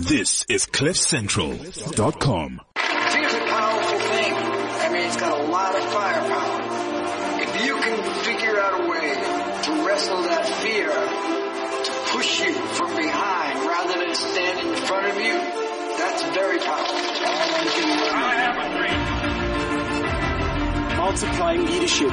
This is CliffCentral.com. Fear's a powerful thing. I mean, it's got a lot of firepower. If you can figure out a way to wrestle that fear, to push you from behind rather than stand in front of you, that's very powerful. I have a dream. multiplying leadership,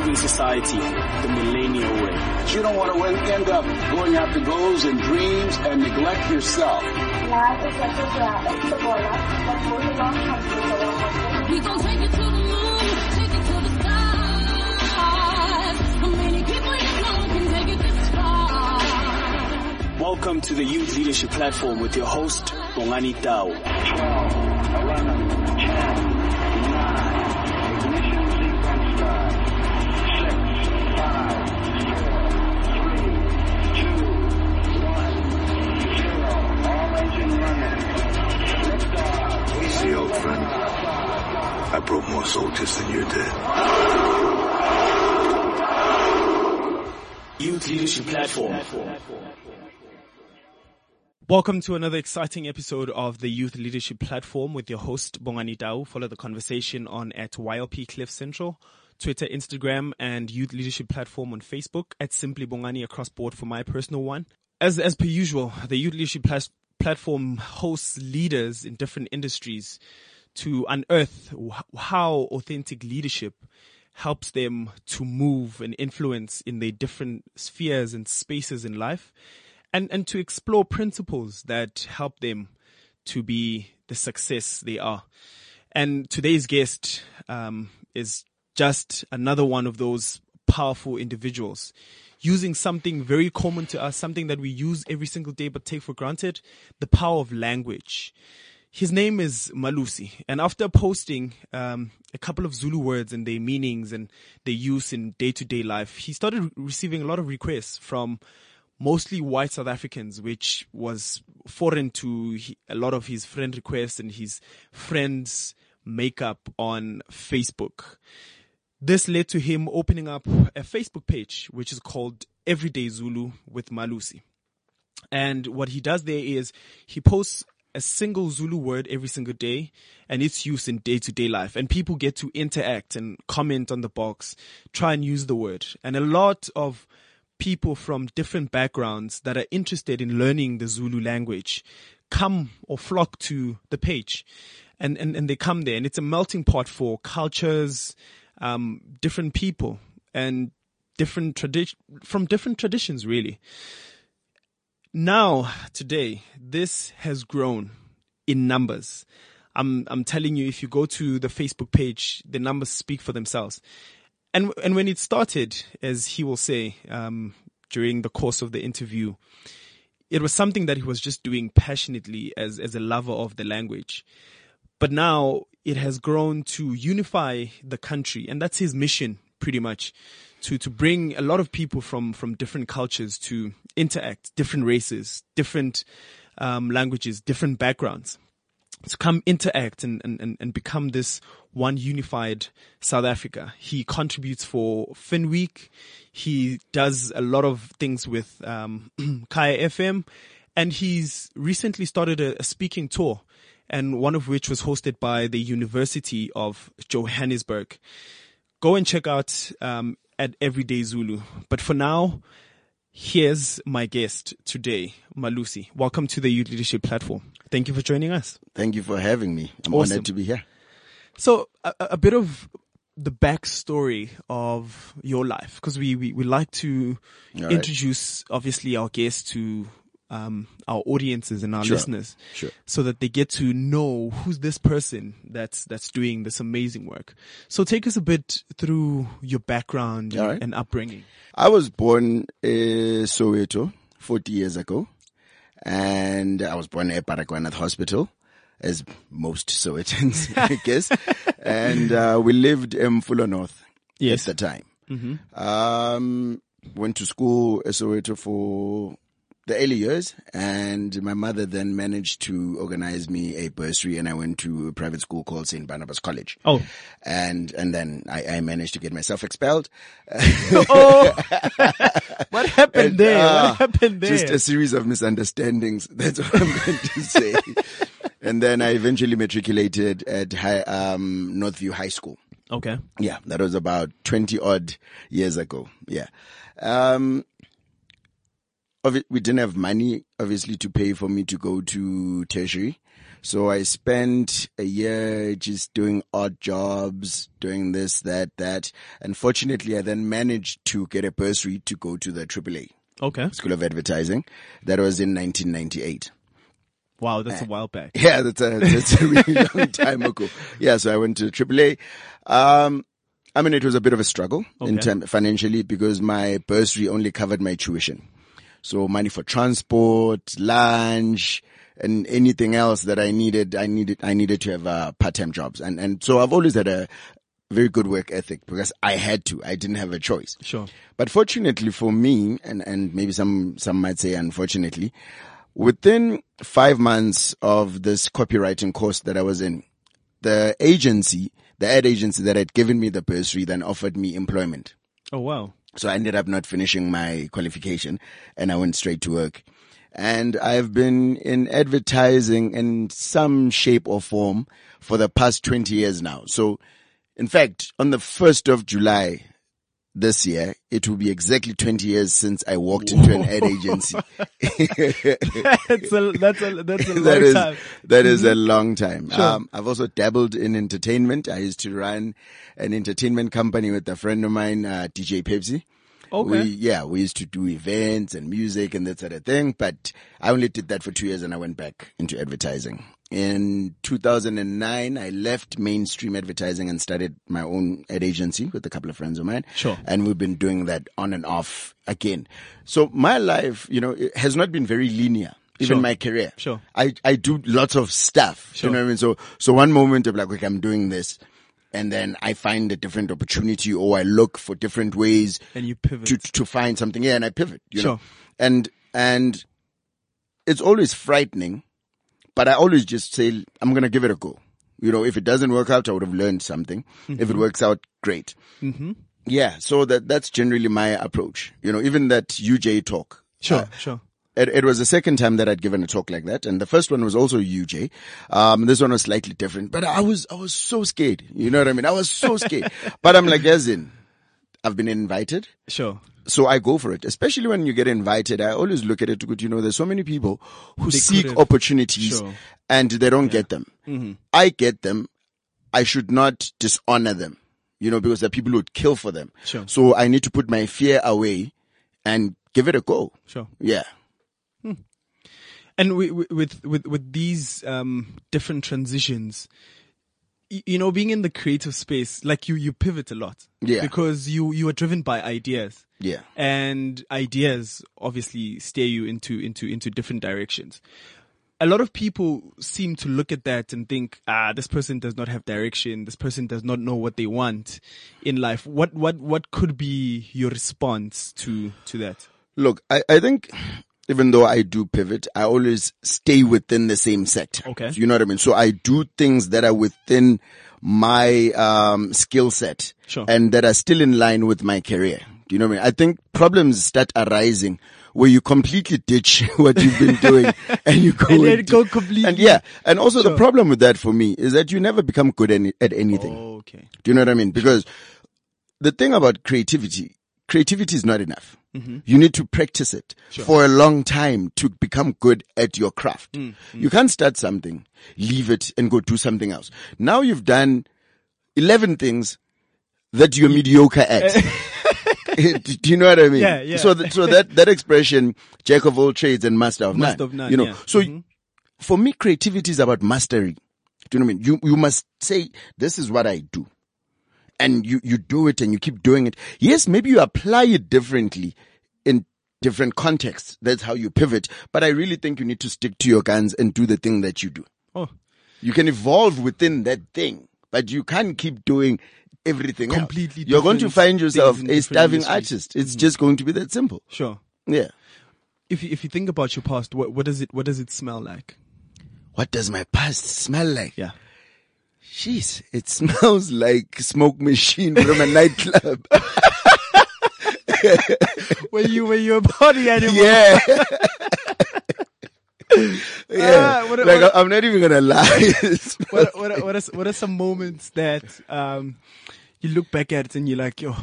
moving society the millennial way. You don't want to end up going after goals and dreams and neglect yourself. Life is like a grab. It's the boiler, but moving on comes with the one. We gon' take it to the moon, take it to the stars. So many people you know can take it this far. Welcome to the Youth Leadership Platform with your host, Bongani Tao. I broke more soldiers than you did. Youth Leadership Platform. Welcome to another exciting episode of the Youth Leadership Platform with your host, Bongani Dao. Follow the conversation on at YLP Cliff Central, Twitter, Instagram, and Youth Leadership Platform on Facebook at Simply Bongani across board for my personal one. As, as per usual, the Youth Leadership Plas- Platform hosts leaders in different industries to unearth how authentic leadership helps them to move and influence in their different spheres and spaces in life and, and to explore principles that help them to be the success they are. And today's guest um, is just another one of those powerful individuals using something very common to us, something that we use every single day but take for granted, the power of language. His name is Melusi, and after posting um, a couple of Zulu words and their meanings and their use in day-to-day life, he started receiving a lot of requests from mostly white South Africans, which was foreign to he, a lot of his friend requests and his friends' makeup on Facebook. This led to him opening up a Facebook page, which is called Everyday Zulu with Melusi. And what he does there is he posts a single Zulu word every single day and its use in day to day life. And people get to interact and comment on the box, try and use the word. And a lot of people from different backgrounds that are interested in learning the Zulu language come or flock to the page and, and, and they come there and it's a melting pot for cultures, um, different people and different tradition from different traditions really. Now, today, this has grown in numbers. I'm, I'm telling you, if you go to the Facebook page, the numbers speak for themselves. And, and when it started, as he will say, um, during the course of the interview, it was something that he was just doing passionately as, as a lover of the language. But now it has grown to unify the country. And that's his mission, pretty much, to, to bring a lot of people from, from different cultures to interact, different races, different, um, languages, different backgrounds to come interact and, and, and become this one unified South Africa. He contributes for Finweek. He does a lot of things with um, Kaya FM, and he's recently started a, a speaking tour, and one of which was hosted by the University of Johannesburg. Go and check out um, at Everyday Zulu. But for now, here's my guest today, Melusi. Welcome to the Youth Leadership Platform. Thank you for joining us. Thank you for having me. I'm Awesome. honored to be here. So a, a bit of the backstory of your life, because we, we, we like to right. introduce obviously our guests to um, our audiences and our Sure. listeners, Sure. so that they get to know who's this person that's that's doing this amazing work. So take us a bit through your background and, right. and upbringing. I was born in Soweto 40 years ago, and I was born at Baragwanath Hospital, as most Sowetans, I guess. and uh, we lived in Fuller North Yes. at the time. Um, went to school at Soweto for the early years, and my mother then managed to organize me a bursary, and I went to a private school called St. Barnabas College. Oh. and and then I, I managed to get myself expelled. oh, what happened And, there? uh, what happened there? Just a series of misunderstandings. That's what I'm going to say. and then I eventually matriculated at high, um, Northview High School. okay. Yeah, that was about 20 odd years ago. Yeah. Um, obvi- we didn't have money, obviously, to pay for me to go to tertiary. So I spent a year just doing odd jobs, doing this, that, that. Unfortunately, I then managed to get a bursary to go to the AAA Okay. School of Advertising. That was in 1998. Wow, that's a while back. Yeah, that's a, that's a really long time ago. Yeah, so I went to AAA. Um, I mean, it was a bit of a struggle in Okay. term financially because my bursary only covered my tuition. So money for transport, lunch, and anything else that I needed, I needed, I needed to have uh, part-time jobs. And, and so I've always had a very good work ethic because I had to. I didn't have a choice. Sure. But fortunately for me, and, and maybe some, some might say unfortunately, within five months of this copywriting course that I was in, the agency, the ad agency that had given me the bursary then offered me employment. Oh wow. So I ended up not finishing my qualification and I went straight to work. And I've been in advertising in some shape or form for the past 20 years now. So in fact, on the 1st of July this year, it will be exactly 20 years since I walked into an ad agency. that's a that's a that's a long that is time. that is a long time. Um, I've also dabbled in entertainment. I used to run an entertainment company with a friend of mine, uh, DJ Pepsi. Okay. We, yeah, we used to do events and music and that sort of thing, but I only did that for two years and I went back into advertising. In 2009, I left mainstream advertising and started my own ad agency with a couple of friends of mine. Sure. And we've been doing that on and off again. So my life, you know, it has not been very linear. Even Sure. my career. Sure. I, I do lots of stuff. Sure. You know what I mean? So, so one moment I'm like, okay, I'm doing this. And then I find a different opportunity or I look for different ways And you pivot. to, to find something. Yeah. And I pivot, you know, Sure. and, and it's always frightening, but I always just say, I'm going to give it a go. You know, if it doesn't work out, I would have learned something. If it works out, great. Mm-hmm. Yeah. So that, that's generally my approach. You know, even that UJ talk. Sure, uh, sure. it, it was the second time that I'd given a talk like that, and the first one was also UJ. Um, this one was slightly different, but I was I was so scared. You know what I mean? I was so scared. but I'm like, as in, I've been invited, Sure. So I go for it. Especially when you get invited, I always look at it. Good, you know, there's so many people who They seek opportunities Sure. and they don't get them. Mm-hmm. I get them. I should not dishonor them. You know, because there are people who would kill for them. Sure. So I need to put my fear away and give it a go. Sure. Yeah. And wi- wi- with with with these um, different transitions, you know, being in the creative space, like you, you pivot a lot. Yeah. Because you you are driven by ideas. Yeah. And ideas obviously steer you into into into different directions. A lot of people seem to look at that and think, ah, this person does not have direction. This person does not know what they want in life. What what what could be your response to to that? Look, I, I think even though I do pivot, I always stay within the same sector. Okay. You know what I mean? So I do things that are within my um, skill set Sure. and that are still in line with my career. Do you know what I mean? I think problems start arising where you completely ditch what you've been doing and you go And then into- go completely- And yeah, and also the problem with that for me is that you never become good any, at anything. Okay. Do you know what I mean? Because the thing about creativity, creativity is not enough. You need to practice it for a long time to become good at your craft. You can't start something, leave it and go do something else. Now you've done 11 things that you're mediocre at. do you know what I mean? Yeah, yeah. So, th- so that, that expression, jack of all trades and master of Master none. of none, You know, yeah. Mm-hmm. so for me, creativity is about mastery. Do you know what I mean? You, you must say, this is what I do. And you, you do it and you keep doing it. Yes, maybe you apply it differently in different contexts. That's how you pivot. But I really think you need to stick to your guns and do the thing that you do. Oh, You can evolve within that thing, but you can't keep doing everything else. Completely You're going to find yourself a starving artist. It's mm. just going to be that simple. sure. Yeah. if you, if you think about your past, what what does it what does it smell like? What does my past smell like? Yeah. Jeez, it smells like smoke machine from a nightclub. When you when you're a party animal. yeah. yeah. Ah, what- like what- I'm not even gonna lie. what, what, are- what, are, what are some moments that um, you look back at it and you're like, yo,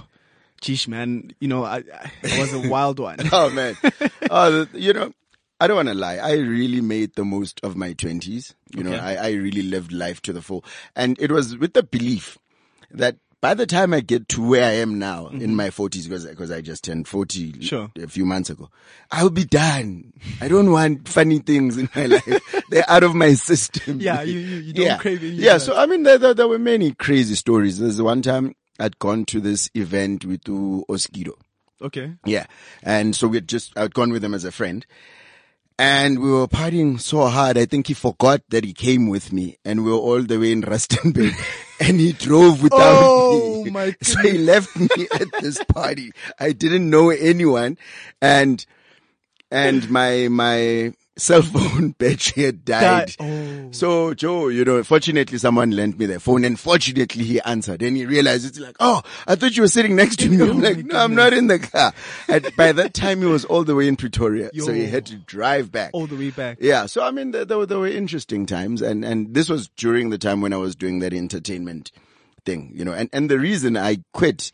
geesh, man, you know, I, I I was a wild one. oh man. Oh, you know, I don't want to lie. I really made the most of my twenties. You know, I, I really lived life to the full, and it was with the belief that by the time I get to where I am now in my forties, because because I just turned forty Mm-hmm. Sure. a few months ago, I'll be done. I don't want funny things in my life. They're out of my system. Yeah, you- you- you don't yeah. crave of Yeah. So I mean, there, there, there were many crazy stories. There's one time I'd gone to this event with Oskido. Okay. Yeah. And so we had just, I'd gone with him as a friend. And we were partying so hard. I think he forgot that he came with me and we were all the way in Rustenburg and he drove without Oh, me. my So he left me at this party. I didn't know anyone and, and my, my cell phone battery had died. Oh. So Joe, you know, fortunately someone lent me their phone and fortunately he answered and he realized it's like, oh, I thought you were sitting next to me. I'm like, no, I'm not in the car. And by that time he was all the way in Pretoria. So he had to drive back. All the way back. Yeah. So I mean, there, there, were, there were interesting times and, and this was during the time when I was doing that entertainment thing, you know, and, and the reason I quit,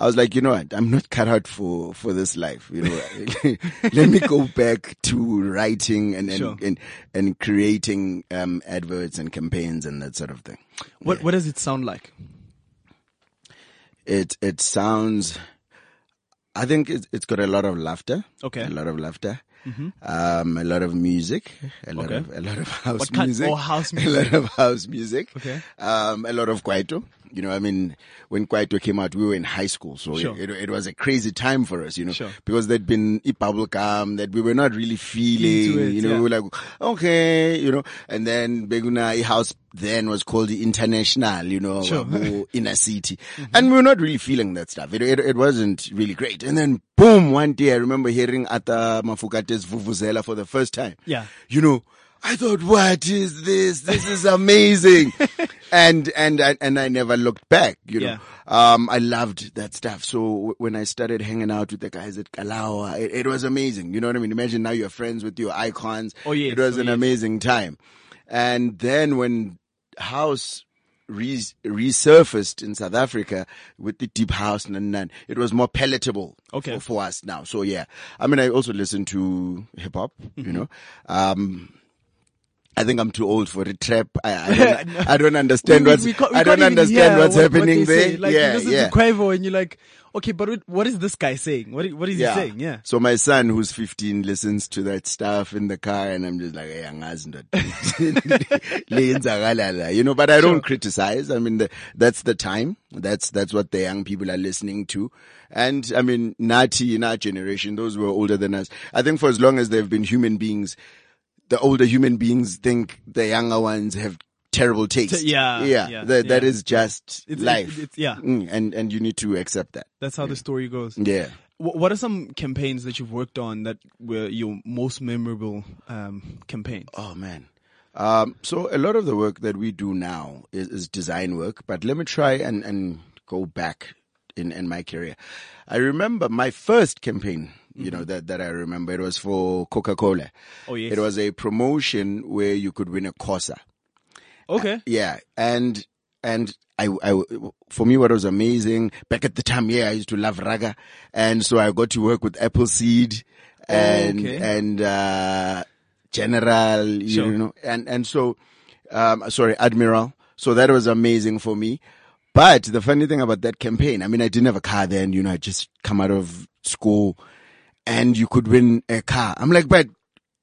I was like, you know what? I'm not cut out for, for this life. You know, let me go back to writing and, and, Sure. and, and creating, um, adverts and campaigns and that sort of thing. What what does it sound like? It, it sounds, I think it's, it's got a lot of laughter. Okay. Mm-hmm. A lot of laughter. Um, a lot of music, a lot Okay. of, a lot of house music. oh, house A lot of house music. Okay. Um, a lot of Kwaito. You know, I mean, when Kwaito came out, we were in high school. So Sure. it, it was a crazy time for us, you know, Sure. because there'd been e bubble gum that we were not really feeling, it, you know, yeah. we were like, okay, you know, and then Beguna house then was called the international, you know, Sure. Inner city. Mm-hmm. And we were not really feeling that stuff. It, it, it wasn't really great. And then boom, one day I remember hearing Arthur Mafokate's Vuvuzela for the first time. Yeah. You know, I thought, what is this? This is amazing. and, and, and, and I never looked back, you know. Um, I loved that stuff. So w- when I started hanging out with the guys at Kalawa, it, it was amazing. You know what I mean? Imagine now you're friends with your icons. Oh, yes. It was Oh, an yes. amazing time. And then when house re- resurfaced in South Africa with the deep house and then it was more palatable Okay. for, for us now. So yeah, I mean, I also listen to hip hop, Mm-hmm. you know, um, I think I'm too old for a trap. I, I, don't, I don't understand We- what's, we we I don't understand what's what- what happening they there. Like yeah, you listen yeah. to Quavo and you're like, okay, but what- what is this guy saying? What what is he saying? Yeah. So my son, who's 15, listens to that stuff in the car, and I'm just like, hey, angazi ndoda." Leyenzakala la," you know. But I don't criticize. I mean, the, that's the time. That's that's what the young people are listening to. And I mean, Nati in our generation, those who are older than us. I think for as long as they've been human beings, the older human beings think the younger ones have terrible taste. Yeah, yeah. yeah, that, that yeah. is just It's- life. it's- it's- yeah. Mm, and and you need to accept that. That's how the story goes. Yeah. Wh- What are some campaigns that you've worked on that were your most memorable um, campaigns? Oh man. Um, so a lot of the work that we do now is, is design work, but let me try and, and go back in, in my career. I remember my first campaign, you know, that, that I remember. It was for Coca-Cola. Oh, yes. It was a promotion where you could win a Corsa. Okay. Yeah. And, and I, I, for me, what was amazing back at the time, yeah, I used to love raga. And so I got to work with Appleseed and, okay. and, uh, General, you Sure. know, and, and so, um, sorry, Admiral. So that was amazing for me. But the funny thing about that campaign, I mean, I didn't have a car then, you know, I just come out of school and you could win a car. I'm like, but,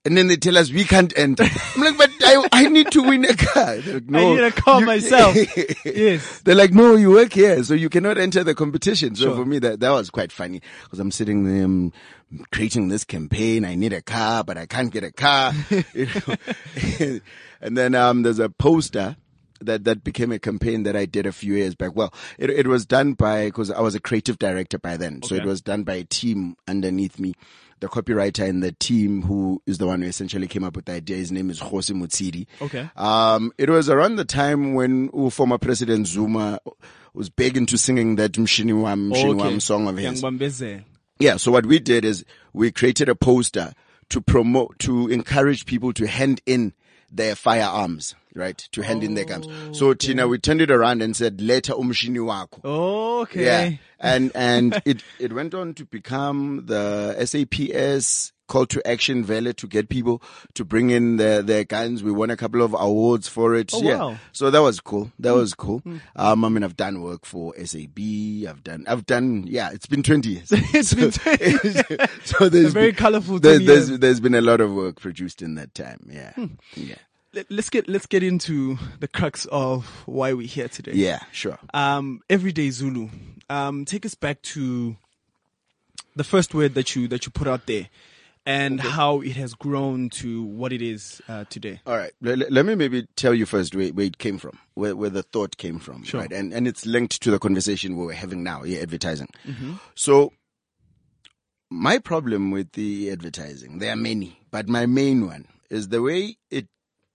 and then they tell us we can't enter. I'm like, but I, I need to win a car. Like, no, need a car you- myself. Yes. They're like, no, you work here, so you cannot enter the competition. So Sure. for me, that, that was quite funny because I'm sitting there, um, creating this campaign. I need a car, but I can't get a car. you know? and then, um, there's a poster that, that became a campaign that I did a few years back. Well, it, it was done by, cause I was a creative director by then. So it was done by a team underneath me the copywriter in the team who is the one who essentially came up with the idea. His name is Jose Mutsidi. Okay. Um, it was around the time when former President Zuma was big into singing that Mshini Wam, Mshini Wam song of his. Yeah. So what we did is we created a poster to promote, to encourage people to hand in their firearms, right? To hand in their guns. Oh, so Tina, we turned it around and said, later umshini wako. Okay. Yeah. And, and it, it went on to become the SAPS call to action valid to get people to bring in their, their guns. We won a couple of awards for it. Oh, yeah. wow. So that was cool. That mm. was cool. Mm. Um, I mean, I've done work for SAB. I've done, I've done, yeah, it's been 20 years. It's been 20 so there's A very been- colourful there- there's, there's been a lot of work produced in that time. Yeah. Hmm. Yeah. Let- Let's get let's get into the crux of why we're here today. Yeah, sure. Um, everyday Zulu. Um, take us back to the first word that you that you put out there, and how it has grown to what it is uh, today. All right. Let, let me maybe tell you first where, where it came from, where, where the thought came from. Sure. Right. And, and it's linked to the conversation we we're having now, yeah, advertising. So my problem with the advertising, there are many, but my main one is the way it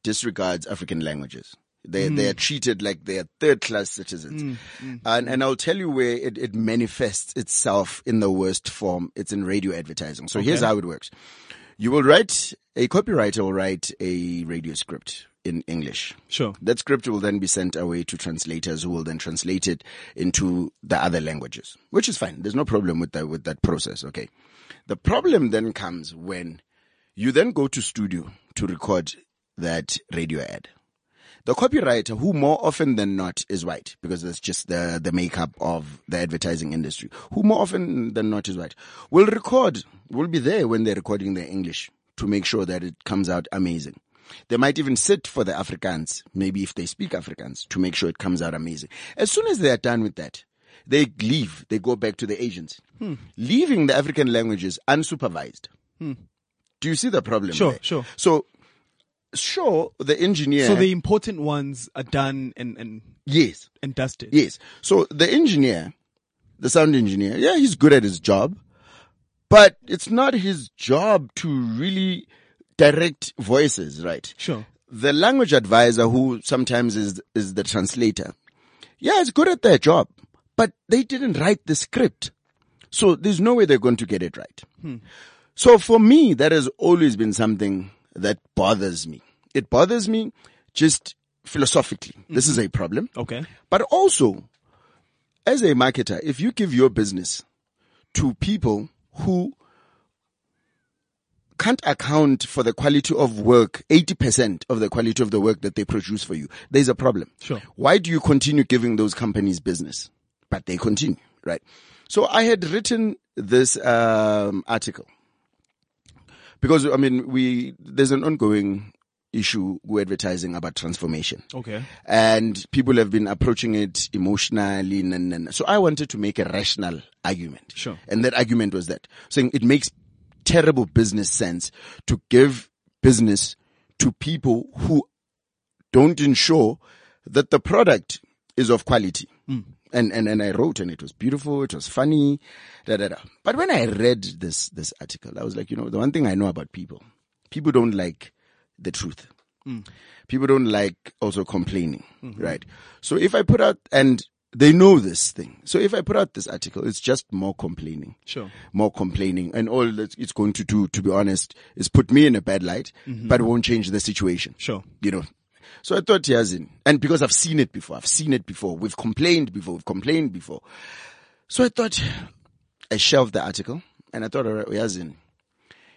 disregards African languages. They, they are mm. treated like they are third class citizens. Mm, mm, and, and I'll tell you where it, it manifests itself in the worst form. It's in radio advertising. So here's how it works. You will write, a copywriter will write a radio script in English. Sure. That script will then be sent away to translators who will then translate it into the other languages, which is fine. There's no problem with that, with that process. Okay. The problem then comes when you then go to studio to record that radio ad. The copywriter, who more often than not is white, because that's just the, the makeup of the advertising industry, who more often than not is white, will record, will be there when they're recording their English to make sure that it comes out amazing. They might even sit for the Afrikaans, maybe if they speak Afrikaans, to make sure it comes out amazing. As soon as they are done with that, they leave, they go back to the agents, hmm. leaving the African languages unsupervised. Hmm. Do you see the problem? Sure, there? sure. So, sure, the engineer. So the important ones are done and and yes, and dusted. yes. So the engineer, the sound engineer, yeah, he's good at his job, but it's not his job to really direct voices, right? Sure. The language advisor, who sometimes is is the translator, yeah, is good at their job, but they didn't write the script, so there's no way they're going to get it right. Hmm. So for me, that has always been something that bothers me. It bothers me just philosophically. This is a problem. Okay. But also, as a marketer, if you give your business to people who can't account for the quality of work, 80% of the quality of the work that they produce for you, there's a problem. Sure. Why do you continue giving those companies business? But they continue, right? So I had written this um, article because I mean we there's an ongoing issue with advertising about transformation. Okay. And people have been approaching it emotionally. And, and- so I wanted to make a rational argument. Sure. And that argument was that saying it makes terrible business sense to give business to people who don't ensure that the product is of quality. Hmm. And, and, and I wrote and it was beautiful. It was funny. Da, da, da. But when I read this, this article, I was like, you know, the one thing I know about people, people don't like the truth. Hmm. People don't like also complaining, mm-hmm. right? So if I put out, and they know this thing. So if I put out this article, it's just more complaining Sure. more complaining and all that it's going to do, to be honest, is put me in a bad light, mm-hmm. but it won't change the situation. Sure. You know. So I thought, Yazin, and because I've seen it before, I've seen it before, we've complained before, we've complained before. So I thought, I shelved the article and I thought, all right, Yazin,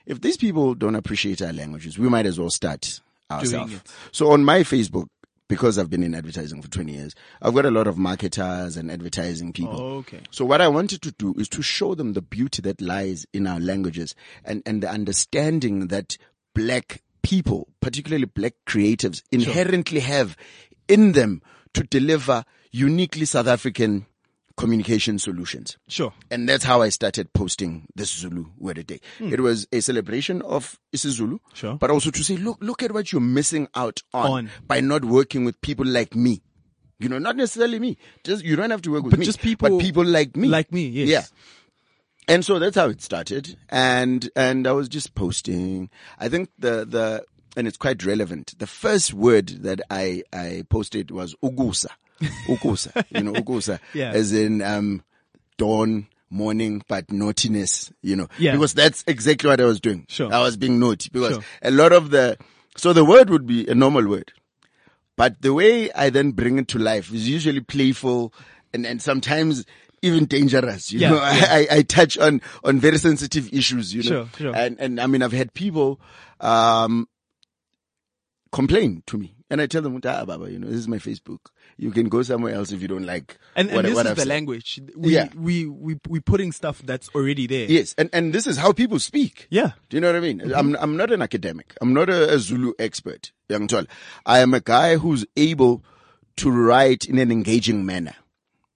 if these people don't appreciate our languages, we might as well start ourselves. So on my Facebook, because I've been in advertising for 20 years, I've got a lot of marketers and advertising people. Oh, okay. So what I wanted to do is to show them the beauty that lies in our languages and, and the understanding that black people, particularly black creatives, inherently have in them to deliver uniquely South African communication solutions. Sure. And that's how I started posting this Zulu word a day. Hmm. It was a celebration of isiZulu, Sure. but also to say, look, look at what you're missing out on, On. by not working with people like me. You know, not necessarily me. Just you don't have to work with But me, just people but people like me, like me, yes. Yeah. and so that's how it started. And, and I was just posting. I think the, the, and it's quite relevant. The first word that I, I posted was ugusa. Ugusa. you know, ugusa. Yeah. As in, um, dawn, morning, but naughtiness, you know. Yeah. Because that's exactly what I was doing. Sure. I was being naughty because Sure. a lot of the, so the word would be a normal word. But the way I then bring it to life is usually playful and, and sometimes even dangerous. You Yeah, know, yeah. I, I touch on, on very sensitive issues, you know. Sure, sure. And, and I mean, I've had people, um, complain to me and I tell them, ah, Baba, you know, this is my Facebook. You can go somewhere else if you don't like And, and this what is I've the said. language. We, Yeah. we, we, we putting stuff that's already there. Yes. And, and this is how people speak. Yeah. Do you know what I mean? Mm-hmm. I'm I'm not an academic. I'm not a, a Zulu expert, young tall. I am a guy who's able to write in an engaging manner.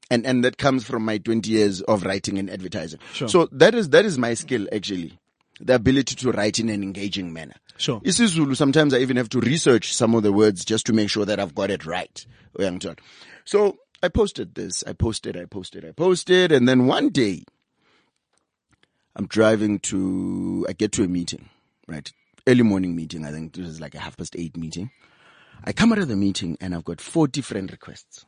And and that comes from my 20 years of writing and advertising. Sure. So that is that is my skill actually. The ability to write in an engaging manner. Sure. isiZulu sometimes I even have to research some of the words just to make sure that I've got it right. Oh, tall. So I posted this, I posted, I posted, I posted, and then one day I'm driving to, I get to a meeting, right? Early morning meeting. I think this is like a half past eight meeting. I come out of the meeting and I've got 40 friend requests.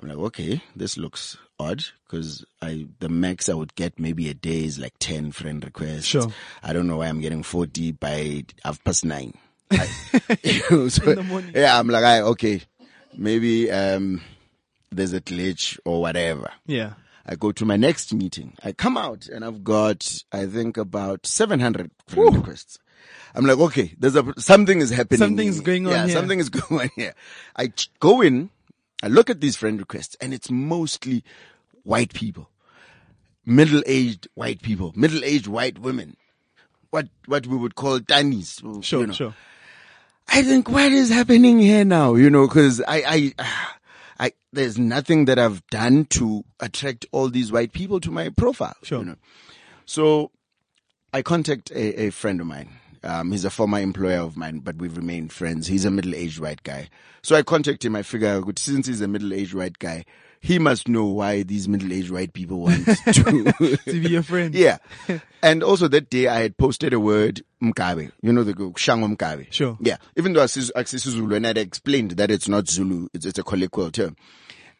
I'm like, okay, this looks odd because I, the max I would get maybe a day is like 10 friend requests. Sure. I don't know why I'm getting 40 by half past nine. I- so- In the morning. Yeah, I'm like, I, okay, maybe, um, there's a glitch or whatever. Yeah. I go to my next meeting. I come out and I've got, I think about 700 friend requests. I'm like, okay, there's a, something is happening. Something's here. going on Yeah, here. something is going on here. I go in, I look at these friend requests and it's mostly white people. Middle-aged white people, middle-aged white women. What, what we would call tannies. Sure, you know. sure. I think what is happening here now, you know, cause I, I, I, there's nothing that I've done to attract all these white people to my profile. Sure. You know? So I contact a, a friend of mine. Um, he's a former employer of mine, but we've remained friends. He's a middle-aged white guy. So I contact him. I figure since he's a middle-aged white guy, he must know why these middle-aged white people want to, To be your friend. yeah. And also that day I had posted a word, mkabe. You know, the shango mkabe. Sure. Yeah. Even though I says Zulu and I'd explained that it's not Zulu, it's, it's a colloquial term.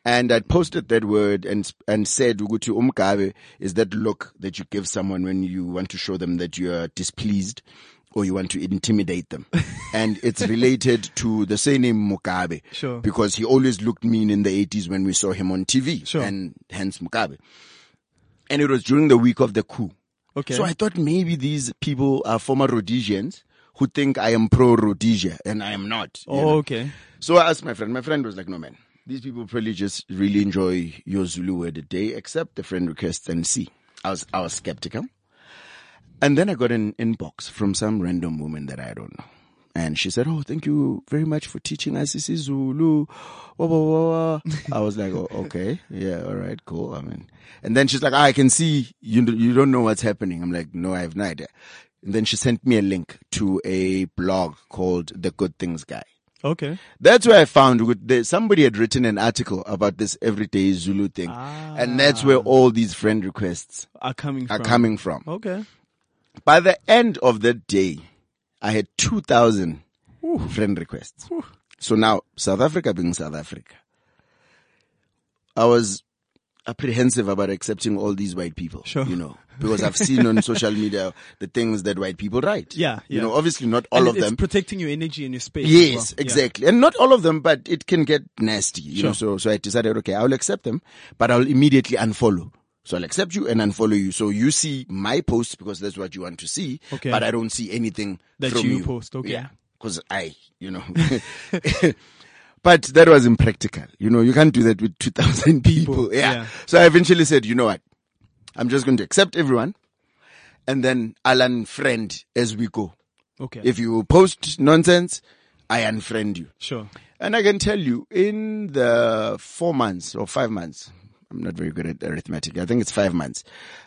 And I'd posted that word and, and said, Uguti umkabe is that look that you give someone when you want to show them that you're displeased or you want to intimidate them. and it's related to the surname Mugabe. Sure. Because he always looked mean in the 80s when we saw him on TV. Sure. And hence Mugabe. And it was during the week of the coup. Okay. So I thought maybe these people are former Rhodesians who think I am pro Rhodesia and I am not. oh, know. okay. So I asked my friend. My friend was like, no man, these people probably just really enjoy your Zulu word a day, accept the friend request and see. I was, I was skeptical. And then I got an inbox from some random woman that I don't know. And she said, Oh, thank you very much for teaching us Isi Zulu. Wah, wah, wah, wah. I was like, oh, okay. Yeah. All right. Cool. I mean, and then she's like, "Ah, I can see you, you don't know what's happening. I'm like, no, I have no idea. And then she sent me a link to a blog called The Good Things Guy. Okay. That's where I found somebody had written an article about this everyday Zulu thing. And that's where all these friend requests Are coming are coming from. Okay. By the end of that day, I had 2,000 friend requests. So now, South Africa being South Africa, I was apprehensive about accepting all these white people. Sure. You know, because I've seen on social media the things that white people write. Yeah, You know, obviously not all And of it's them. protecting your energy and your space. Yes, well. Yeah. exactly. And not all of them, but it can get nasty, you know. So, so I decided, okay, I'll accept them, but I'll immediately unfollow. So I'll accept you and unfollow you. So you see my post because that's what you want to see. Okay. But I don't see anything That from you you post, okay. Yeah. Cause I, you know, but that was impractical. You know, you can't do that with 2000 people. People, Yeah. yeah. So I eventually said, you know what? I'm just going to accept everyone and then I'll unfriend as we go. Okay. If you post nonsense, I unfriend you. sure. And I can tell you, in the four months or five months, I'm not very good at arithmetic. I think it's five months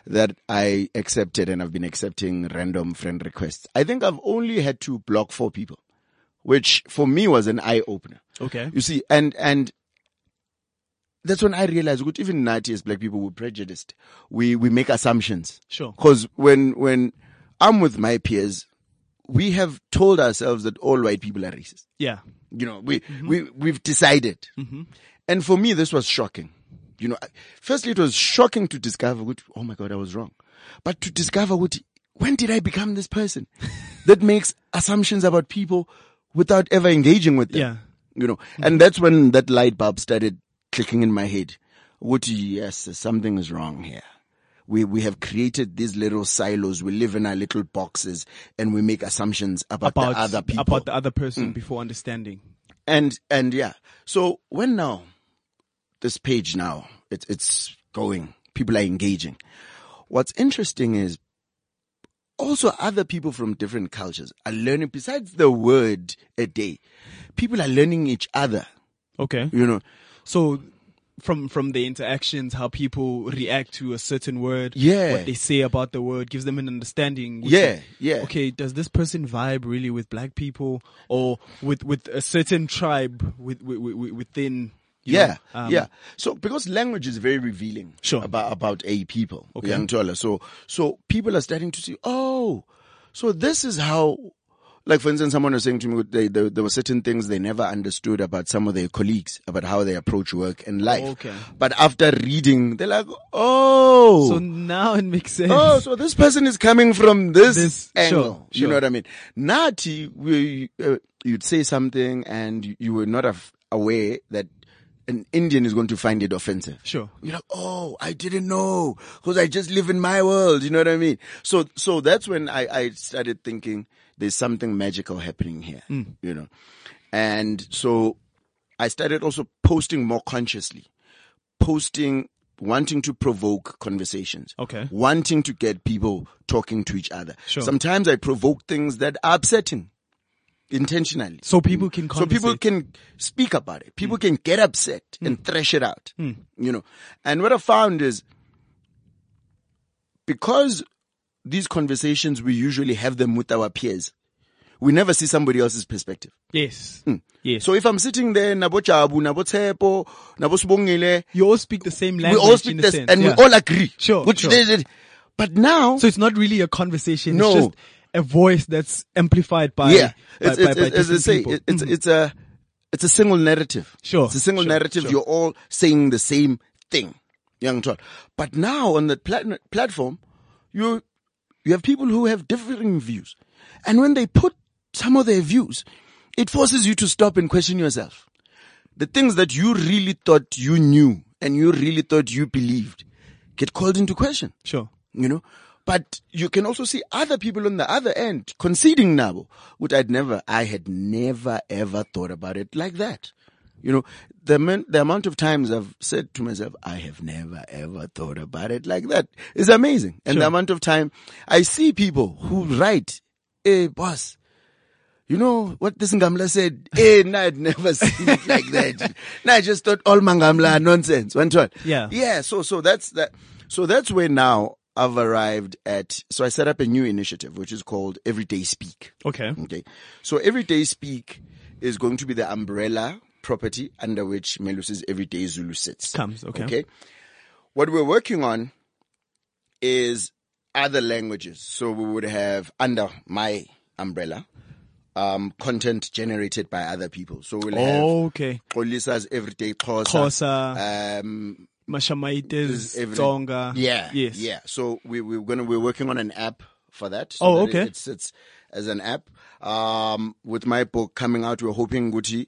that I accepted and I've been accepting random friend requests. I think I've only had to block four people, which for me was an eye opener. Okay. You see, and, and that's when I realized that even Nati as black people, we're prejudiced. We, we make assumptions. Sure. Cause when, when I'm with my peers, we have told ourselves that all white people are racist. Yeah. You know, we, mm-hmm. we, we've decided. Mm-hmm. And for me, this was shocking. You know, firstly, it was shocking to discover, what, oh my God, I was wrong. But to discover what, when did I become this person that makes assumptions about people without ever engaging with them? Yeah. You know, mm-hmm. and that's when that light bulb started clicking in my head. What, yes, something is wrong here. We, we have created these little silos. We live in our little boxes and we make assumptions about, About the other people. about the other person mm. before understanding. And and yeah. So when now this page now it's it's going, people are engaging. What's interesting is also other people from different cultures are learning besides the word a day. People are learning each other. Okay. You know. So from from the interactions, how people react to a certain word, Yeah. what they say about the word gives them an understanding. Yeah, is, yeah. Okay, does this person vibe really with black people or with with a certain tribe with, with, with within? Yeah, um, yeah. So because language is very revealing Sure. about about a people, Okay. young Tola. So so people are starting to see, oh, so this is how. Like for instance, someone was saying to me, they, they, there were certain things they never understood about some of their colleagues about how they approach work and life. Okay. But after reading, they're like, oh, So now it makes sense. Oh, so this person is coming from this, This- angle. sure, You know what I mean? Nati, we, uh, you'd say something and you- you were not af- aware that an Indian is going to find it offensive. Sure. You're like, oh, I didn't know because I just live in my world. You know what I mean? So, so that's when I, I started thinking there's something magical happening here, Hmm. you know? And so I started also posting more consciously, posting, wanting to provoke conversations. Okay. Wanting to get people talking to each other. Sure. Sometimes I provoke things that are upsetting intentionally. So people mm. can So people can speak about it. People mm. can get upset mm. and thresh it out. You know, and what I found is because these conversations, we usually have them with our peers. We never see somebody else's perspective. Yes. Yes. So if I'm sitting there, Nabo Chabu, Nabo Tsepo, Nabo Subongile, you all speak the same language. we all speak this sense, and yeah. we all agree. Sure, sure. But now, So it's not really a conversation. No. It's just a voice that's amplified by yeah, by, it's, by, it's, by it's, as I say, it's, Mhm. it's a, it's a single narrative. Sure, It's a single sure, narrative. sure. You're all saying the same thing, young child. But now on the plat- platform, you, you have people who have differing views. And when they put some of their views, it forces you to stop and question yourself. The things that you really thought you knew and you really thought you believed get called into question sure. you know. But you can also see other people on the other end conceding now, which I'd never, I had never ever thought about it like that. You know, the man, the amount of times I've said to myself, I have never ever thought about it like that is amazing. And the amount of time I see people who write, hey boss, you know what this Ngamla said? Eh, nah, I'd never seen it like that. Nah, I just thought all Mangamla nonsense. One shot. Yeah. Yeah. So, so that's that. So that's where now I've arrived at. So I set up a new initiative, which is called Everyday Speak. Okay. Okay. So Everyday Speak is going to be the umbrella property under which Melusi's Everyday Zulu sits. Comes, okay. Okay. What we're working on is other languages. So we would have under my umbrella, um, content generated by other people. So we'll have Okay. Xolisa's Everyday. Xhosa. Um, Mashamaites, Tsonga. yeah. Yes. Yeah. So we, we're gonna, we're working on an app for that. So Oh, that okay. It, sits as an app. Um, with my book coming out, we're hoping Gucci,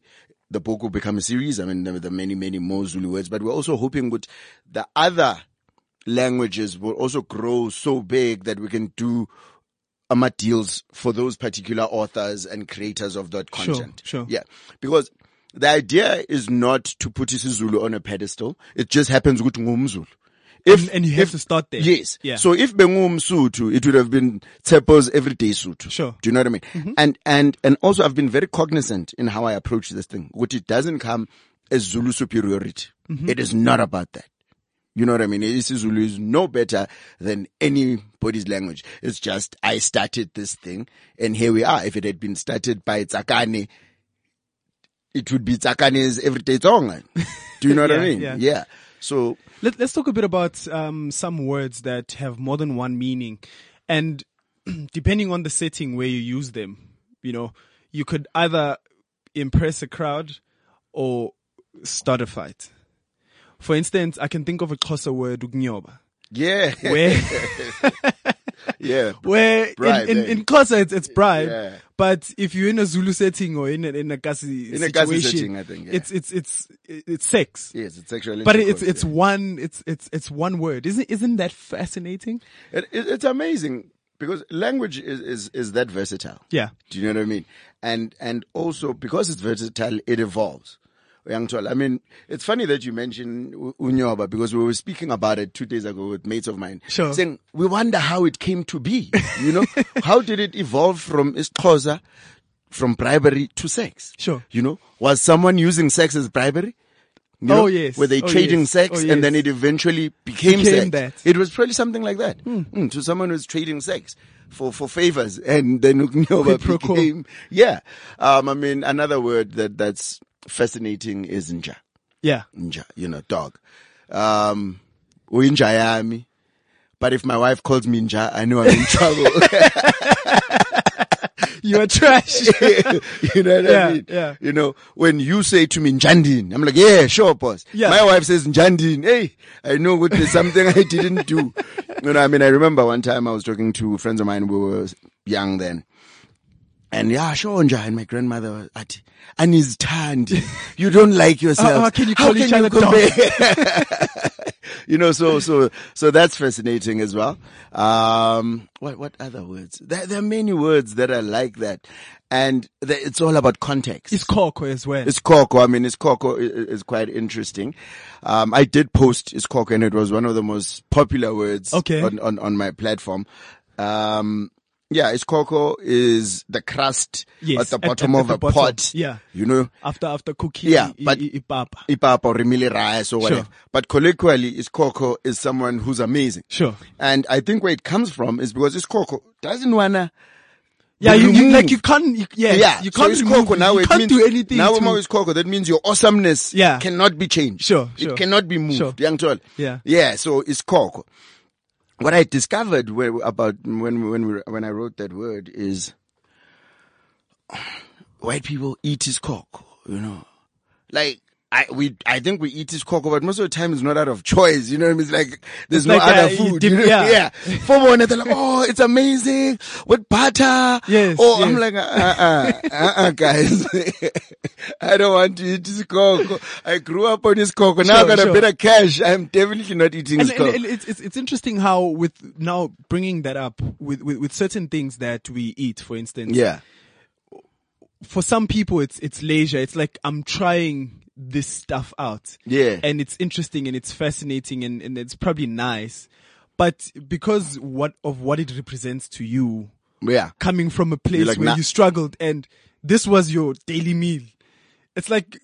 the book will become a series. I mean, there are many, many more Zulu words, but we're also hoping that the other languages will also grow so big that we can do AMA deals for those particular authors and creators of that content. Sure, content. sure. Yeah. Because the idea is not to put isiZulu on a pedestal. It just happens with ngumzulu. If, And- and you have if- to start there. Yes. Yeah. So if Bengumsutu, it would have been Tsepo's everyday suit. Sure. Mm-hmm. Do you know what I mean? And, and, and also I've been very cognizant in how I approach this thing, which it doesn't come as Zulu superiority. Mm-hmm. It is not about that. You know what I mean? isiZulu is no better than anybody's language. It's just, I started this thing and here we are. If it had been started by Tsakane, it would be Tsakane's everyday song. Do you know what I mean? yeah. So Let, let's talk a bit about um, some words that have more than one meaning, and depending on the setting where you use them, you know, you could either impress a crowd or start a fight. For instance, I can think of a Xhosa word, ugnyoba, yeah, where yeah, where Bribe, in, in, eh? in Xhosa it's, it's bribe, Yeah. but if you're in a Zulu setting or in a, in a Kasi In a Kasi situation, setting, I think, yeah. it's it's it's it's sex. yes, it's sexual. But it's it's one it's it's it's one word. Isn't isn't that fascinating? It, it, it's amazing because language is, is, is that versatile. Yeah. Do you know what I mean? And, and also because it's versatile, it evolves. Uyangithola? I mean, it's funny that you mentioned Unyoba because we were speaking about it two days ago with mates of mine. Sure. Saying, we wonder how it came to be. You know, how did it evolve from isiXhosa, from bribery to sex? Sure. You know, was someone using sex as bribery? You Oh, yes. Were they Oh, trading yes. sex Oh, and then it eventually became, Became sex? that. It was probably something like that. Mm, to someone who's trading sex for, for favors and then Ugnyoba Quid became, yeah. Um, I mean, another word that, that's fascinating is nja. Yeah. Nja, you know, dog. Um, uyinja yami. But if my wife calls me nja, I know I'm in trouble. You're trash. you know what Yeah, I mean? yeah. You know, when you say to me Njandin, I'm like, yeah, sure, boss. Yeah. My wife says Njandin. Hey, I know what there's something I didn't do. You know, I mean, I remember one time I was talking to friends of mine. We were young then. And yeah, sure, Nja. And my grandmother was at, and is tanned. You don't like yourself. How- how can you call each other you know, so, so, so that's fascinating as well. Um, what, what other words? There, there are many words that are like that. And the, it's all about context. It's Koko as well. It's Coco. I mean, it's Coco i- is quite interesting. Um, I did post it's Coco and it was one of the most popular words Okay. on, on, on my platform. Um, yeah, it's cocoa is the crust Yes, at the at- bottom at of the a bottom. pot. Yeah. You know, after after cooking, Yeah, but- i- i- ipapa or remili rice or whatever. Sure. But colloquially, it's cocoa is someone who's amazing. Sure. And I think where it comes from is because it's cocoa doesn't wanna. Yeah, you, you like you can't. You, yes, yeah, you can't so remove it. now you it can't means, do anything. Now to, it's Iskoko. That means your awesomeness Yeah. cannot be changed. Sure, sure. It cannot be moved. Sure. Yeah. Yeah. So Iskoko. What I discovered about when when we, when I wrote that word is white people eat his cock, you know. Like I we I think we eat his cocoa, but most of the time it's not out of choice. You know what I mean? It's like there's It's no like, other uh, you food. dip- you know? yeah. yeah. For one, they're like, oh, it's amazing with butter. Yes, Oh, I'm like, uh, uh, uh, uh, guys. I don't want to eat his cocoa. I grew up on his cocoa. Now I Sure, got a sure. bit of cash. I'm definitely not eating and, and, and it's, it's it's interesting how with now bringing that up with, with with certain things that we eat, for instance. yeah. For some people, it's it's leisure. It's like I'm trying this stuff out. Yeah. and it's interesting and it's fascinating and, and it's probably nice, but because what of what it represents to you, Yeah. coming from a place like, where nah. you struggled and this was your daily meal. It's like,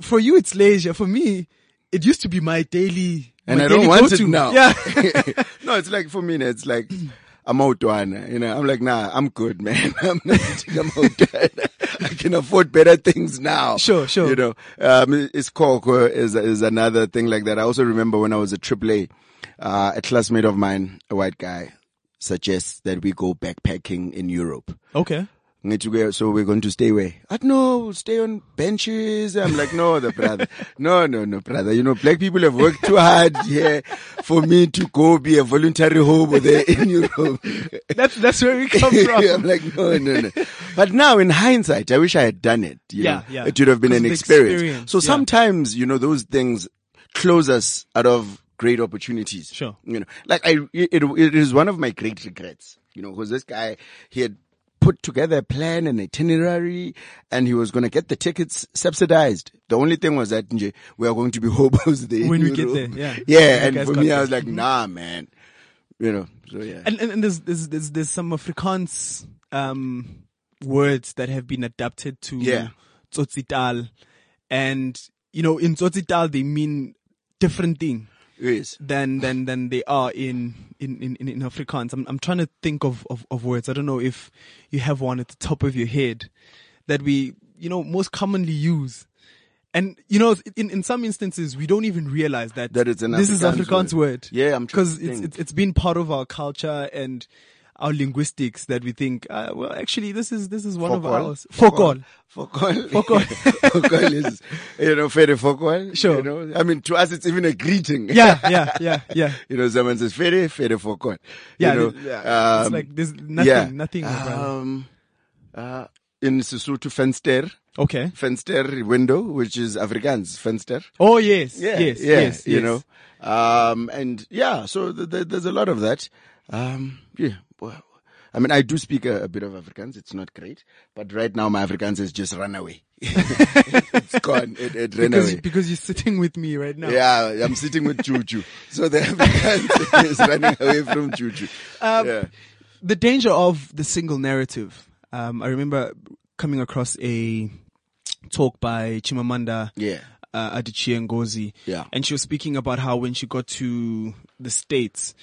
for you, it's leisure. For me, it used to be my daily, and my I don't want go-to. it now. Yeah. no, it's like for me, it's like I'm out one. You know, I'm like, nah, I'm good, man. I'm not I'm out I can afford better things now. Sure, sure. You know, um, it's Coco is is another thing like that. I also remember when I was at AAA, uh, a classmate of mine, a white guy, suggests that we go backpacking in Europe. okay. Ngithi So we're going to stay where? I no, we'll stay on benches. I'm like, no, the brother. No, no, no, brother. You know, black people have worked too hard here for me to go be a voluntary hobo there in Europe. That's, that's where we come from I'm like, no, no, no. But now in hindsight, I wish I had done it. You Yeah, know? yeah. It would have been an experience. experience, So yeah. sometimes, you know, those things close us out of great opportunities. Sure. You know, like I, it, it is one of my great regrets, you know, because this guy, he had put together a plan and itinerary and he was going to get the tickets subsidized. The only thing was that we are going to be hobos there. When we get there, yeah. Yeah. And for me, I was like, nah, man. You know, so yeah. And, and, and there's, there's, there's, there's some Afrikaans, um, words that have been adapted to Yeah. Tsotsitaal. And, you know, in Tsotsitaal, they mean different thing. Yes. than than than they are in in in, in Afrikaans. I'm I'm trying to think of, of of words. I don't know if you have one at the top of your head that we you know, most commonly use. And you know, in, in some instances, we don't even realize that That it's an this is Afrikaans Afrikaans word. word. Yeah, I'm trying because it's, it's it's been part of our culture and our linguistics that we think, uh, well, actually, this is this is one of ours. Fokol. Fokol. Fokol. Fokol is, you know, Fede Fokol. Sure. You know, I mean, to us, it's even a greeting. Yeah, yeah, yeah, yeah. you know, someone says Fede, Fede Fokol. Yeah, You know, th- yeah. it's um, like there's nothing, yeah. nothing. Um, uh, in Sesotho, Fenster. okay. Fenster window, which is Afrikaans, Fenster. Oh yes, Yeah, yes, yeah, yes. you yes. know, um, and yeah, so th- th- there's a lot of that. Um, yeah, well, I mean, I do speak a, a bit of Afrikaans. It's not great, but right now my Afrikaans has just run away. it's gone. It, it ran because away. because you're sitting with me right now. Yeah, I'm sitting with Chuchu. So the Afrikaans is running away from Chuchu. Um, yeah. the danger of the single narrative. Um, I remember coming across a talk by Chimamanda Yeah. uh, Adichie Ngozi. Yeah. And she was speaking about how when she got to the States,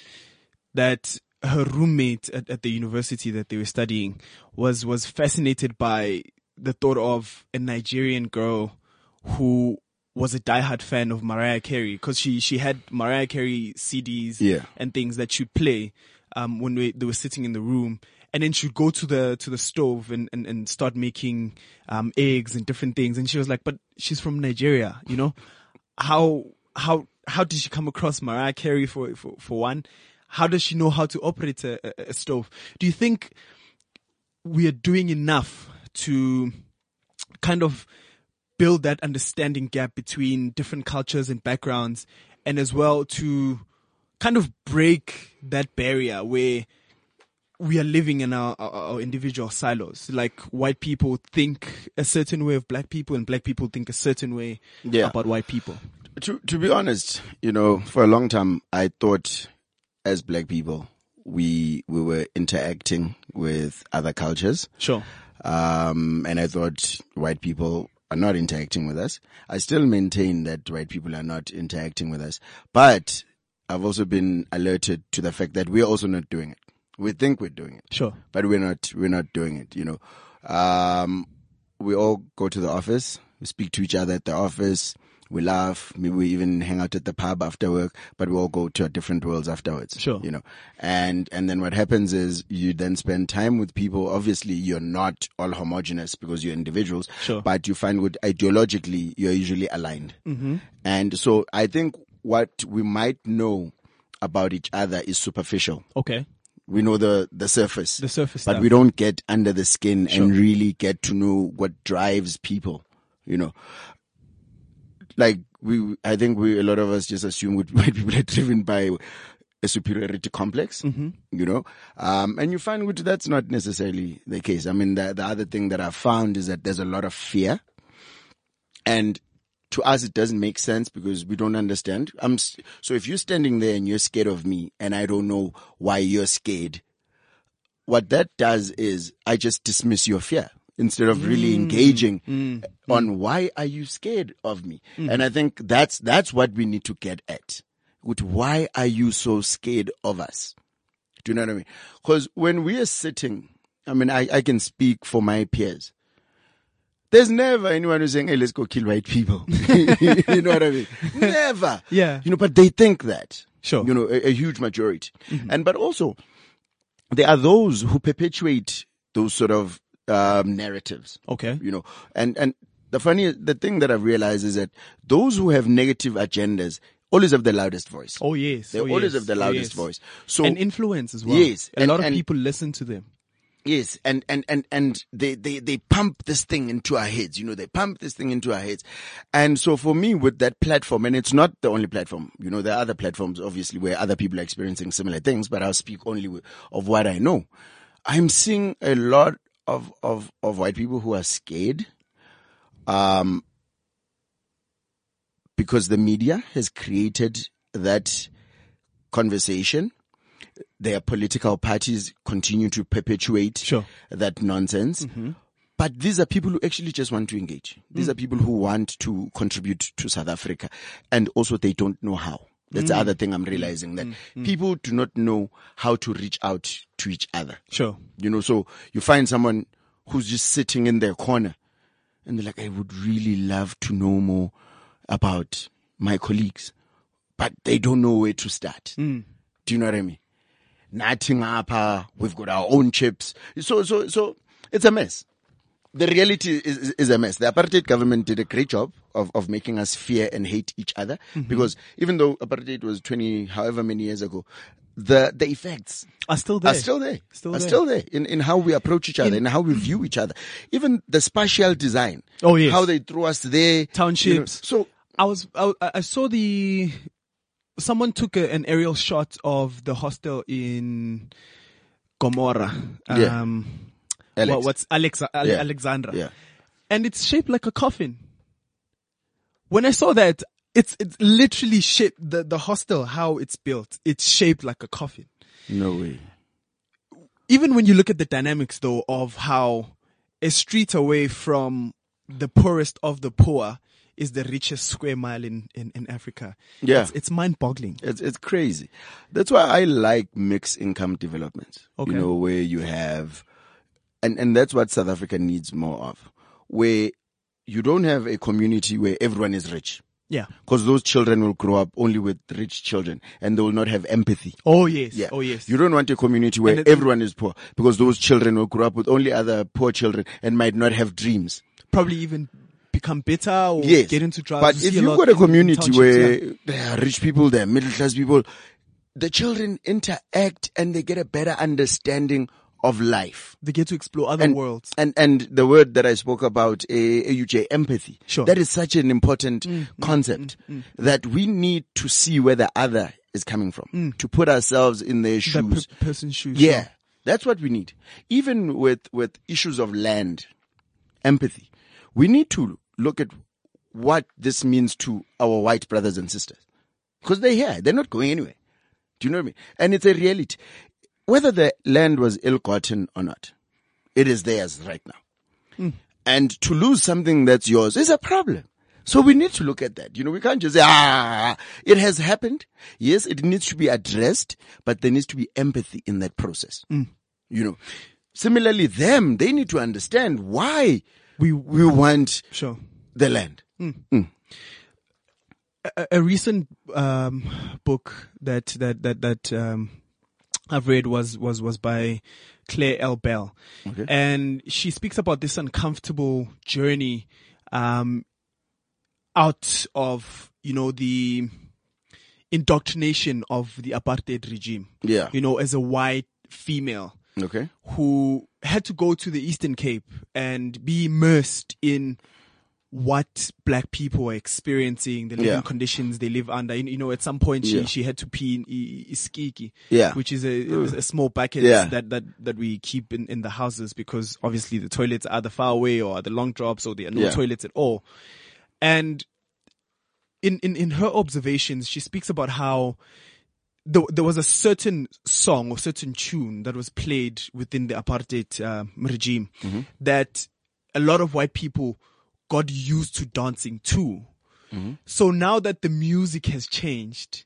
that her roommate at, at the university that they were studying was, was fascinated by the thought of a Nigerian girl who was a diehard fan of Mariah Carey because she, she had Mariah Carey CDs Yeah. and things that she'd play, um, when we, they were sitting in the room. And then she'd go to the, to the stove and, and, and start making, um, eggs and different things. And she was like, but she's from Nigeria, you know? How, how, how did she come across Mariah Carey for, for, for one? How does she know how to operate a, a, a stove? Do you think we are doing enough to kind of build that understanding gap between different cultures and backgrounds and as well to kind of break that barrier where we are living in our, our, our individual silos. Like white people think a certain way of black people and black people think a certain way Yeah. about white people. To to be honest, you know, for a long time I thought as black people we we were interacting with other cultures. Sure. Um and I thought white people are not interacting with us. I still maintain that white people are not interacting with us. But I've also been alerted to the fact that we're also not doing it. We think we're doing it Sure. but we're not we're not doing it you know um we all go to the office we speak to each other at the office we laugh maybe we even hang out at the pub after work but we all go to our different worlds afterwards Sure. you know and and then what happens is you then spend time with people obviously you're not all homogenous because you're individuals Sure. but you find with ideologically you're usually aligned mm-hmm. and so i think what we might know about each other is superficial Okay. we know the the surface The surface but stuff. we don't get under the skin Sure. and really get to know what drives people you know like we i think we a lot of us just assume white people are driven by a superiority complex Mm-hmm. you know? Um and you find which that's not necessarily the case. I mean the the other thing that i found is that there's a lot of fear. And to us it doesn't make sense because we don't understand. I'm so if you're standing there and you're scared of me and i don't know why you're scared what that does is i just dismiss your fear instead of really mm. engaging mm. on mm. why are you scared of me and i think that's that's what we need to get at with why are you so scared of us do you know what i mean because when we are sitting i mean i, I can speak for my peers there's never anyone who's saying, hey, let's go kill white people. you know what I mean? Never. Yeah. You know, but they think that. Sure. You know, a, a huge majority. Mm-hmm. And, but also, there are those who perpetuate those sort of, um, narratives. Okay. You know, and, and the funny, the thing that I've realized is that those who have negative agendas always have the loudest voice. Oh yes. They oh, always yes. have the Oh, loudest yes. voice. So, and influence as well. Yes, A and- lot of and- people listen to them. Yes, and and and and they they they pump this thing into our heads. You know, they pump this thing into our heads, and so for me, with that platform, and it's not the only platform. You know, there are other platforms, obviously, where other people are experiencing similar things. But I'll speak only of what I know. I'm seeing a lot of of of white people who are scared, um, because the media has created that conversation their political parties continue to perpetuate Sure. that nonsense. But these are people who actually just want to engage. These are people who want to contribute to South Africa and also they don't know how. That's the mm. other thing I'm realizing that mm. Mm. people do not know how to reach out to each other. Sure. You know, so you find someone who's just sitting in their corner and they're like, I would really love to know more about my colleagues, but they don't know where to start. Do you know what I mean? Nothing up, we've got our own chips. So, so, so it's a mess. The reality is, is, a mess. The apartheid government did a great job of, of making us fear and hate each other mm-hmm. because even though apartheid was 20, however many years ago, the, the effects Are still there. are still there. Still are there. still there in, in how we approach each other and how we view each other. Even the spatial design. Oh, yes. How they throw us there. you know. Townships. So I was I, I saw the someone took a, an aerial shot of the hostel in Gomorrah. Yeah. Um, Alex. what- what's Alex Ale- Yeah. Alexandra? Yeah. and it's shaped like a coffin. When I saw that, it's it's literally shaped the the hostel how it's built. It's shaped like a coffin. no way. even when you look at the dynamics though of how a street away from the poorest of the poor is the richest square mile in, in, in Africa. Yeah. It's, it's mind boggling. It's it's crazy. That's why I like mixed income developments. Okay. You know, where you have and, and that's what South Africa needs more of. Where you don't have a community where everyone is rich. Yeah. Because those children will grow up only with rich children and they will not have empathy. Oh yes. Yeah. Oh yes. You don't want a community where it- everyone is poor because those children will grow up with only other poor children and might not have dreams. Probably even become bitter or Yes. get into drugs. But if you've got a community where yeah. there are rich people, there are middle class people, the children interact and they get a better understanding of life. they get to explore other And, worlds. and and the word that I spoke about, eh, eh, uh, AUJ, empathy. Sure. Mm, That is such an important mm, mm, concept mm, that we need to see where the other is coming from, to put ourselves in their That shoes. per- person's shoes. Yeah, sure. that's what we need. Even with, with issues of land, empathy, we need to look at what this means to our white brothers and sisters. Because they're here. They're not going anywhere. Do you know what I mean? And it's a reality. Whether the land was ill-gotten or not, it is theirs right now. And to lose something that's yours is a problem. So we need to look at that. You know, we can't just say, ah, it has happened. Yes, it needs to be addressed, but there needs to be empathy in that process. You know, similarly, them, they need to understand why we, we want Sure. the land. a, a recent um, book that that that that um, I've read was was was by Claire L. Bell, Okay. and she speaks about this uncomfortable journey um, out of you know the indoctrination of the apartheid regime. Yeah. You know, as a white female Okay. who had to go to the Eastern Cape and be immersed in what black people are experiencing, the living Yeah. conditions they live under. You know, at some point she, Yeah. she had to pee in iskiki, Yeah. which is a, a small bucket Yeah. that, that, that we keep in, in the houses because obviously the toilets are the far away or the long drops or there are no toilets at all. And in, in, in her observations, she speaks about how there, there was a certain song or certain tune that was played within the apartheid uh, regime that a lot of white people got used to dancing to. Mm-hmm. So now that the music has changed,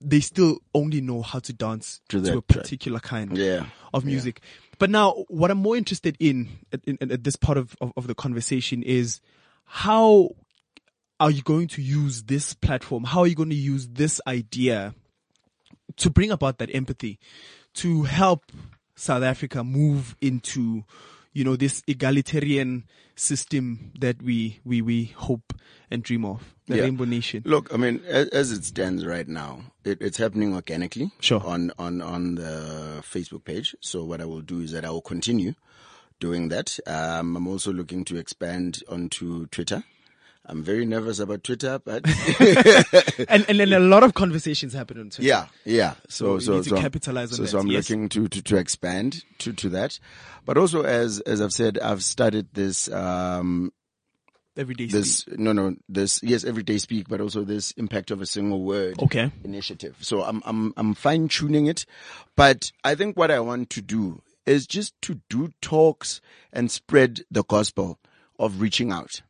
they still only know how to dance To to, a track. particular kind Yeah. of music. But now, what I'm more interested in at, in, at this part of, of, of the conversation is how are you going to use this platform? How are you going to use this idea to bring about that empathy, to help South Africa move into, you know, this egalitarian system that we, we, we hope and dream of, the Yeah. Rainbow Nation. Look, I mean, as, as it stands right now, it, it's happening organically. Sure. On, on, on the Facebook page. So what I will do is that I will continue doing that. Um, I'm also looking to expand onto Twitter. I'm very nervous about Twitter, but And, and then a lot of conversations happen on Twitter. yeah, yeah. So So, so, need to so, capitalize on so, so I'm yes. looking to, to, to expand to, to that. But also, as, as I've said, I've started this, um, Every day. this, no, no, this, yes, everyday speak, but also this impact of a single word. Okay. initiative. So I'm I'm I'm fine tuning it, but I think what I want to do is just to do talks and spread the gospel of reaching out,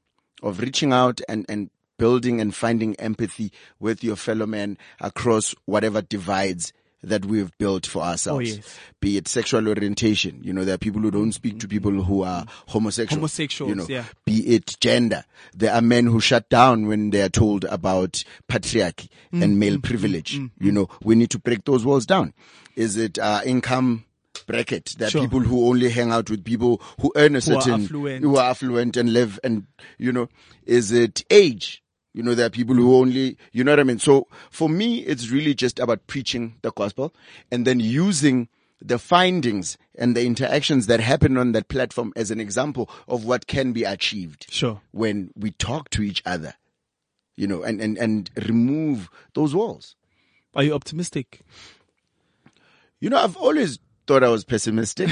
of reaching out and and building and finding empathy with your fellow men across whatever divides that we've built for ourselves. Oh, yes. Be it sexual orientation. You know, there are people who don't speak to people who are homosexual. Homosexuals, You know, yeah. be it gender. There are men who shut down when they are told about patriarchy Mm, and male privilege. You know, we need to break those walls down. Is it uh, income bracket? There are Sure. people who only hang out with people who earn a Who are certain, affluent. who are affluent and live and, you know, is it age? You know, there are people who only, you know what I mean? So for me, it's really just about preaching the gospel and then using the findings and the interactions that happen on that platform as an example of what can be achieved Sure. when we talk to each other, you know, and, and, and remove those walls. Are you optimistic? You know, I've always thought I was pessimistic,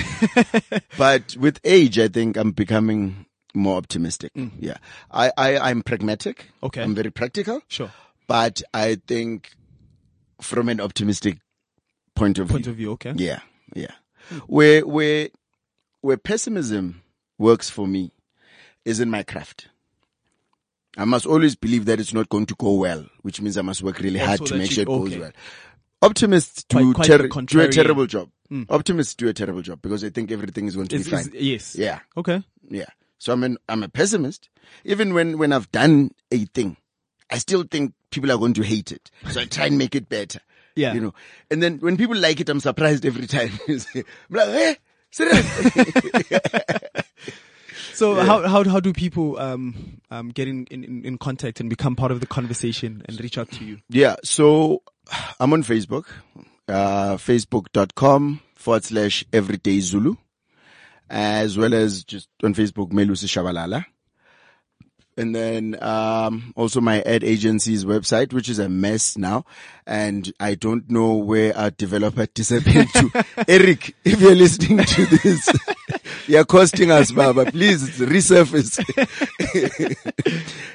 but with age, I think I'm becoming more optimistic. Yeah. I, I, I'm pragmatic. Mm. Okay. I'm very practical, Sure. but I think from an optimistic point of Point view. of view, okay. Yeah. Yeah. Where, where, where pessimism works for me is in my craft. I must always believe that it's not going to go well, which means I must work really hard Also to make you- sure it goes okay. well. Optimists do, Quite- quite ter- do a terrible job. Optimists do a terrible job because they think everything is going to Is- be fine. yes. Yeah. Okay. Yeah. So I'm an, I'm a pessimist. Even when, when I've done a thing, I still think people are going to hate it. So I try and make it better. Yeah. You know, and then when people like it, I'm surprised every time. I'm like, eh? So how, how, how do people, um, um, get in, in, in contact and become part of the conversation and reach out to you? Yeah. So I'm on Facebook, uh, facebook.com forward slash everyday Zulu, as well as just on Facebook, Melusi Tshabalala. And then, um, also my ad agency's website, which is a mess now. And I don't know where our developer disappeared to. Eric, if you're listening to this, you're costing us, Baba. Please resurface.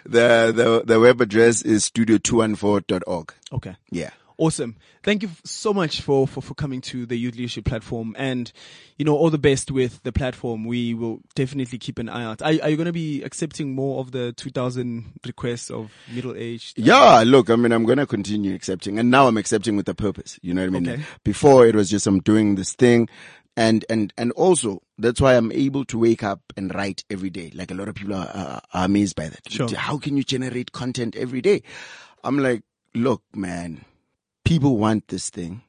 the, the, the web address is studio214.org. Okay. Yeah. Awesome. Thank you so much for, for, for coming to the Youth Leadership Platform and, you know, all the best with the platform. We will definitely keep an eye out. Are, are you going to be accepting more of the 2000 requests of middle aged? Yeah, look, I mean, I'm gonna continue accepting, and now I'm accepting with a purpose. You know what I mean? Okay. Before it was just I'm doing this thing, and and and also that's why I'm able to wake up and write every day. Like a lot of people are, are, are amazed by that. Sure. How can you generate content every day? I'm like, look, man, people want this thing,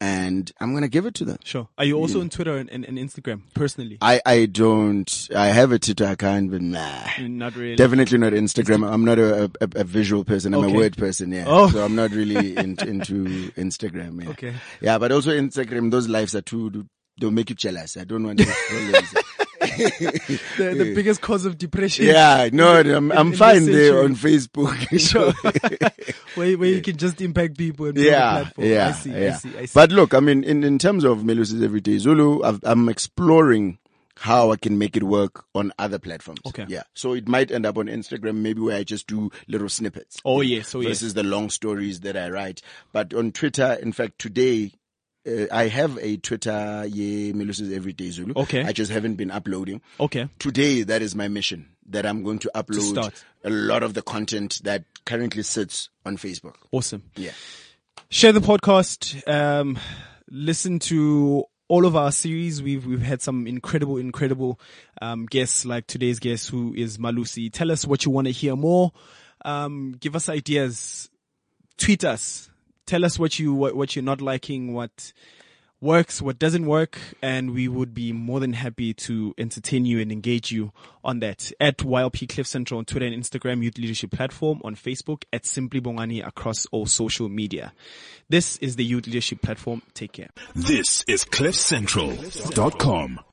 and I'm gonna give it to them. Sure. Are you also on Twitter and, and, and Instagram personally? I I don't. I have a Twitter account, but nah. Not really. Definitely not Instagram. I'm not a, a, a visual person. I'm Okay. a word person. Yeah. Oh. So I'm not really in, into Instagram. Yeah. Okay. Yeah, but also Instagram, those lives are too, they'll make you jealous. I don't want to. the, the biggest cause of depression. yeah, no, I'm, I'm in fine there on Facebook. Sure. where, where you can just impact people and yeah, platform. yeah, I see, yeah. I see, I see. But look, I mean, in, in terms of Melusi's Everyday Zulu, I've, I'm exploring how I can make it work on other platforms. Okay. Yeah. So it might end up on Instagram, maybe where I just do little snippets. oh yes, oh yes. versus the long stories that I write. But on Twitter, in fact, today, uh, I have a Twitter, yeah, Melusi's Everyday Zulu. Okay. I just haven't been uploading. Okay. Today, that is my mission, that I'm going to upload start. a lot of the content that currently sits on Facebook. Awesome. Yeah. share the podcast um listen to all of our series we've we've had some incredible incredible um guests like today's guest who is Melusi tell us what you want to hear more um give us ideas tweet us tell us what you what, what you're not liking what works what doesn't work and we would be more than happy to entertain you and engage you on that. At ylp cliff central on twitter and instagram youth leadership platform on facebook at simply bongani across all social media. This is the youth leadership platform. Take care. This is CliffCentral.com.